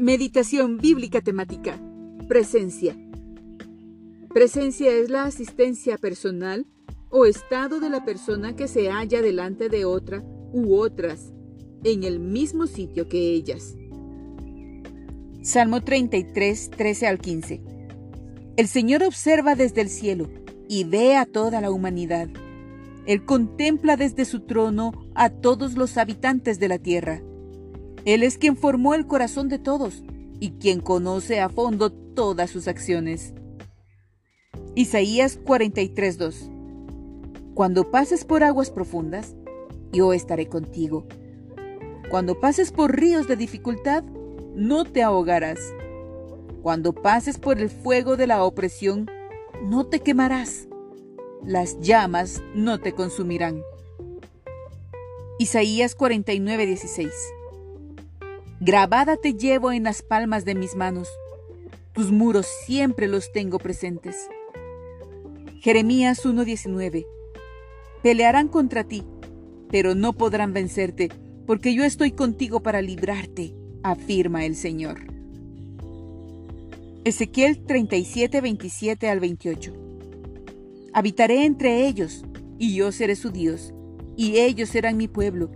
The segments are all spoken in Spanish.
Meditación bíblica temática. Presencia. Presencia es la asistencia personal o estado de la persona que se halla delante de otra u otras en el mismo sitio que ellas. Salmo 33, 13 al 15. El Señor observa desde el cielo y ve a toda la humanidad. Él contempla desde su trono a todos los habitantes de la tierra. Él es quien formó el corazón de todos y quien conoce a fondo todas sus acciones. Isaías 43:2 Cuando pases por aguas profundas, yo estaré contigo. Cuando pases por ríos de dificultad, no te ahogarás. Cuando pases por el fuego de la opresión, no te quemarás. Las llamas no te consumirán. Isaías 49:16 Grabada te llevo en las palmas de mis manos. Tus muros siempre los tengo presentes. Jeremías 1:19 Pelearán contra ti, pero no podrán vencerte, porque yo estoy contigo para librarte, afirma el Señor. Ezequiel 37, 27 al 28. Habitaré entre ellos, y yo seré su Dios, y ellos serán mi pueblo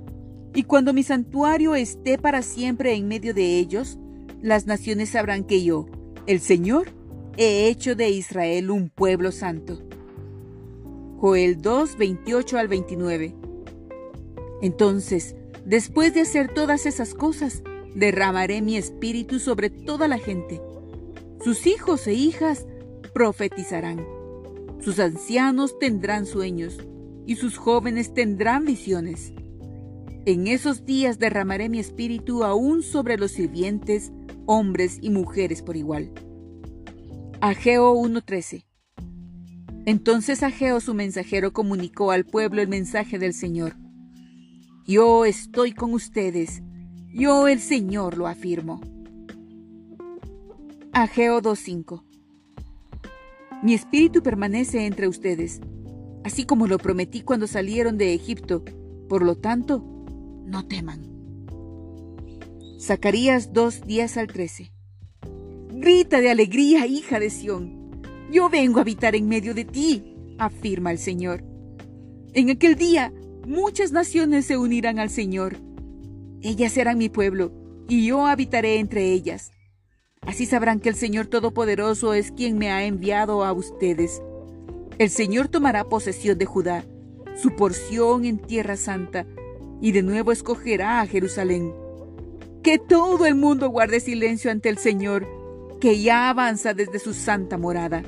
y cuando mi santuario esté para siempre en medio de ellos, las naciones sabrán que yo, el Señor, he hecho de Israel un pueblo santo. Joel 2, 28 al 29. Entonces, después de hacer todas esas cosas, derramaré mi espíritu sobre toda la gente. Sus hijos e hijas profetizarán. Sus ancianos tendrán sueños y sus jóvenes tendrán visiones. En esos días derramaré mi espíritu aún sobre los sirvientes, hombres y mujeres por igual. Ageo 1:13 Entonces Ageo su mensajero comunicó al pueblo el mensaje del Señor. Yo estoy con ustedes, yo el Señor lo afirmo. Ageo 2:5 Mi espíritu permanece entre ustedes, así como lo prometí cuando salieron de Egipto. Por lo tanto, no teman. Zacarías 2, 10 al 13. Grita de alegría, hija de Sión. Yo vengo a habitar en medio de ti, afirma el Señor. En aquel día muchas naciones se unirán al Señor. Ellas serán mi pueblo, y yo habitaré entre ellas. Así sabrán que el Señor Todopoderoso es quien me ha enviado a ustedes. El Señor tomará posesión de Judá, su porción en tierra santa, y de nuevo escogerá a Jerusalén. Que todo el mundo guarde silencio ante el Señor, que ya avanza desde su santa morada.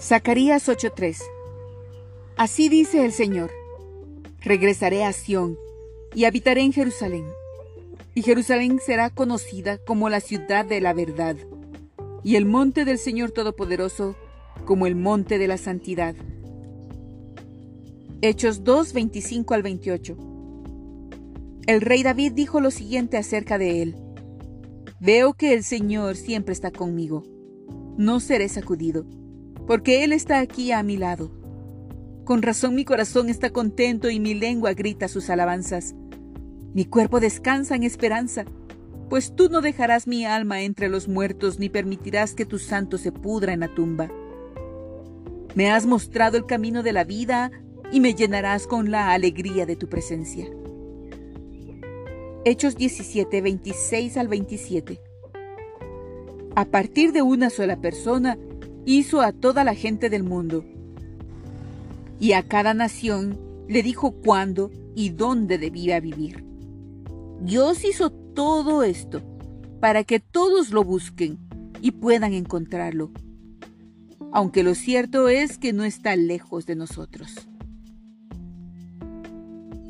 Zacarías 8:3 Así dice el Señor, regresaré a Sión y habitaré en Jerusalén, y Jerusalén será conocida como la ciudad de la verdad, y el monte del Señor Todopoderoso como el monte de la santidad. Hechos 2, 25 al 28 el rey David dijo lo siguiente acerca de él. Veo que el Señor siempre está conmigo. No seré sacudido, porque Él está aquí a mi lado. Con razón mi corazón está contento y mi lengua grita sus alabanzas. Mi cuerpo descansa en esperanza, pues tú no dejarás mi alma entre los muertos ni permitirás que tu santo se pudra en la tumba. Me has mostrado el camino de la vida y me llenarás con la alegría de tu presencia. Hechos 17, 26 al 27. A partir de una sola persona, hizo a toda la gente del mundo. Y a cada nación le dijo cuándo y dónde debía vivir. Dios hizo todo esto para que todos lo busquen y puedan encontrarlo. Aunque lo cierto es que no está lejos de nosotros.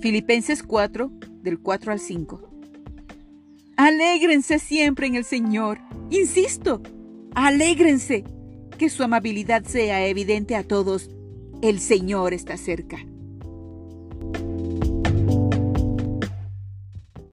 Filipenses 4, del 4 al 5. Alégrense siempre en el Señor. Insisto, alégrense. Que su amabilidad sea evidente a todos. El Señor está cerca.